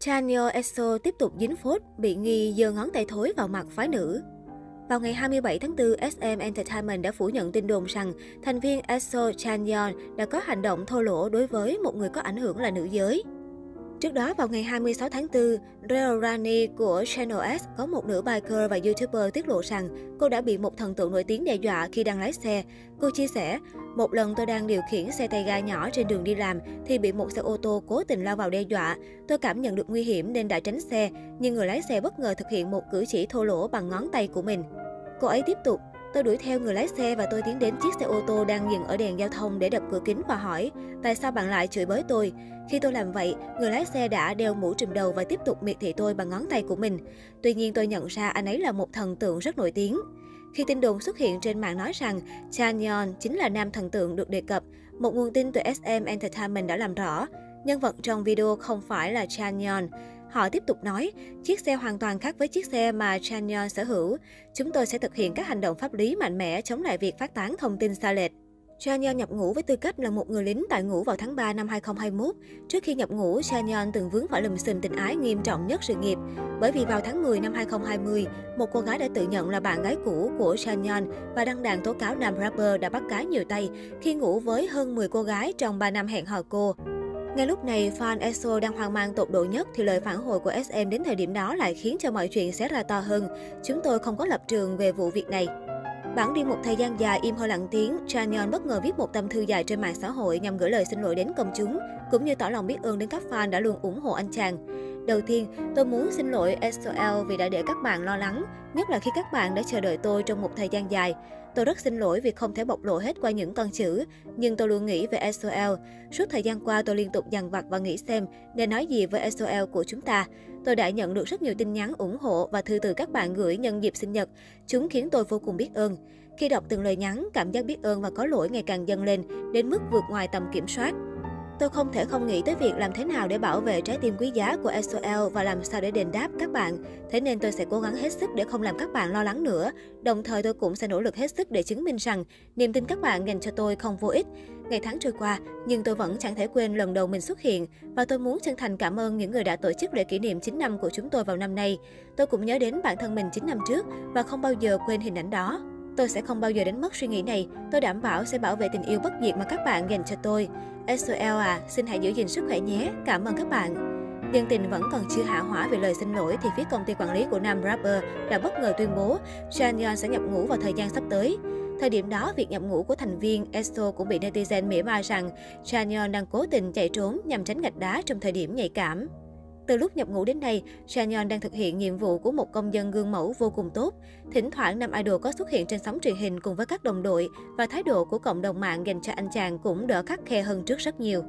Chanyeol Esso tiếp tục dính phốt, bị nghi giơ ngón tay thối vào mặt phái nữ. Vào ngày 27 tháng 4, SM Entertainment đã phủ nhận tin đồn rằng thành viên EXO Chanyeol đã có hành động thô lỗ đối với một người có ảnh hưởng là nữ giới. Trước đó, vào ngày 26 tháng 4, Reo Rani của Channel S có một nữ biker và YouTuber tiết lộ rằng cô đã bị một thần tượng nổi tiếng đe dọa khi đang lái xe. Cô chia sẻ, một lần tôi đang điều khiển xe tay ga nhỏ trên đường đi làm thì bị một xe ô tô cố tình lao vào đe dọa. Tôi cảm nhận được nguy hiểm nên đã tránh xe, nhưng người lái xe bất ngờ thực hiện một cử chỉ thô lỗ bằng ngón tay của mình. Cô ấy tiếp tục, Tôi đuổi theo người lái xe và tôi tiến đến chiếc xe ô tô đang dừng ở đèn giao thông để đập cửa kính và hỏi, tại sao bạn lại chửi bới tôi? Khi tôi làm vậy, người lái xe đã đeo mũ trùm đầu và tiếp tục miệt thị tôi bằng ngón tay của mình. Tuy nhiên tôi nhận ra anh ấy là một thần tượng rất nổi tiếng. Khi tin đồn xuất hiện trên mạng nói rằng Cha Yeon chính là nam thần tượng được đề cập, một nguồn tin từ SM Entertainment đã làm rõ, nhân vật trong video không phải là Cha Yeon. Họ tiếp tục nói, chiếc xe hoàn toàn khác với chiếc xe mà Chanyeon sở hữu. Chúng tôi sẽ thực hiện các hành động pháp lý mạnh mẽ chống lại việc phát tán thông tin sai lệch. Chanyeol nhập ngũ với tư cách là một người lính tại ngũ vào tháng 3 năm 2021. Trước khi nhập ngũ, Chanyeol từng vướng phải lùm xùm tình ái nghiêm trọng nhất sự nghiệp. Bởi vì vào tháng 10 năm 2020, một cô gái đã tự nhận là bạn gái cũ của Chanyeol và đăng đàn tố cáo nam rapper đã bắt cá nhiều tay khi ngủ với hơn 10 cô gái trong 3 năm hẹn hò cô. Ngay lúc này, fan EXO đang hoang mang tột độ nhất thì lời phản hồi của SM đến thời điểm đó lại khiến cho mọi chuyện xé ra to hơn. Chúng tôi không có lập trường về vụ việc này. Bản đi một thời gian dài im hơi lặng tiếng, Chanyeol bất ngờ viết một tâm thư dài trên mạng xã hội nhằm gửi lời xin lỗi đến công chúng, cũng như tỏ lòng biết ơn đến các fan đã luôn ủng hộ anh chàng. Đầu tiên, tôi muốn xin lỗi SOL vì đã để các bạn lo lắng, nhất là khi các bạn đã chờ đợi tôi trong một thời gian dài. Tôi rất xin lỗi vì không thể bộc lộ hết qua những con chữ, nhưng tôi luôn nghĩ về SOL. Suốt thời gian qua tôi liên tục dằn vặt và nghĩ xem nên nói gì với SOL của chúng ta. Tôi đã nhận được rất nhiều tin nhắn ủng hộ và thư từ các bạn gửi nhân dịp sinh nhật. Chúng khiến tôi vô cùng biết ơn. Khi đọc từng lời nhắn, cảm giác biết ơn và có lỗi ngày càng dâng lên, đến mức vượt ngoài tầm kiểm soát. Tôi không thể không nghĩ tới việc làm thế nào để bảo vệ trái tim quý giá của SOL và làm sao để đền đáp các bạn. Thế nên tôi sẽ cố gắng hết sức để không làm các bạn lo lắng nữa. Đồng thời tôi cũng sẽ nỗ lực hết sức để chứng minh rằng niềm tin các bạn dành cho tôi không vô ích. Ngày tháng trôi qua, nhưng tôi vẫn chẳng thể quên lần đầu mình xuất hiện và tôi muốn chân thành cảm ơn những người đã tổ chức lễ kỷ niệm 9 năm của chúng tôi vào năm nay. Tôi cũng nhớ đến bản thân mình 9 năm trước và không bao giờ quên hình ảnh đó. Tôi sẽ không bao giờ đánh mất suy nghĩ này. Tôi đảm bảo sẽ bảo vệ tình yêu bất diệt mà các bạn dành cho tôi. SOL à, xin hãy giữ gìn sức khỏe nhé. Cảm ơn các bạn. Nhân tình vẫn còn chưa hạ hỏa về lời xin lỗi thì phía công ty quản lý của nam rapper đã bất ngờ tuyên bố Chanyeol sẽ nhập ngũ vào thời gian sắp tới. Thời điểm đó, việc nhập ngũ của thành viên EXO cũng bị netizen mỉa mai rằng Chanyeol đang cố tình chạy trốn nhằm tránh gạch đá trong thời điểm nhạy cảm. Từ lúc nhập ngũ đến nay, Chanyeol đang thực hiện nhiệm vụ của một công dân gương mẫu vô cùng tốt. Thỉnh thoảng nam idol có xuất hiện trên sóng truyền hình cùng với các đồng đội và thái độ của cộng đồng mạng dành cho anh chàng cũng đỡ khắc khe hơn trước rất nhiều.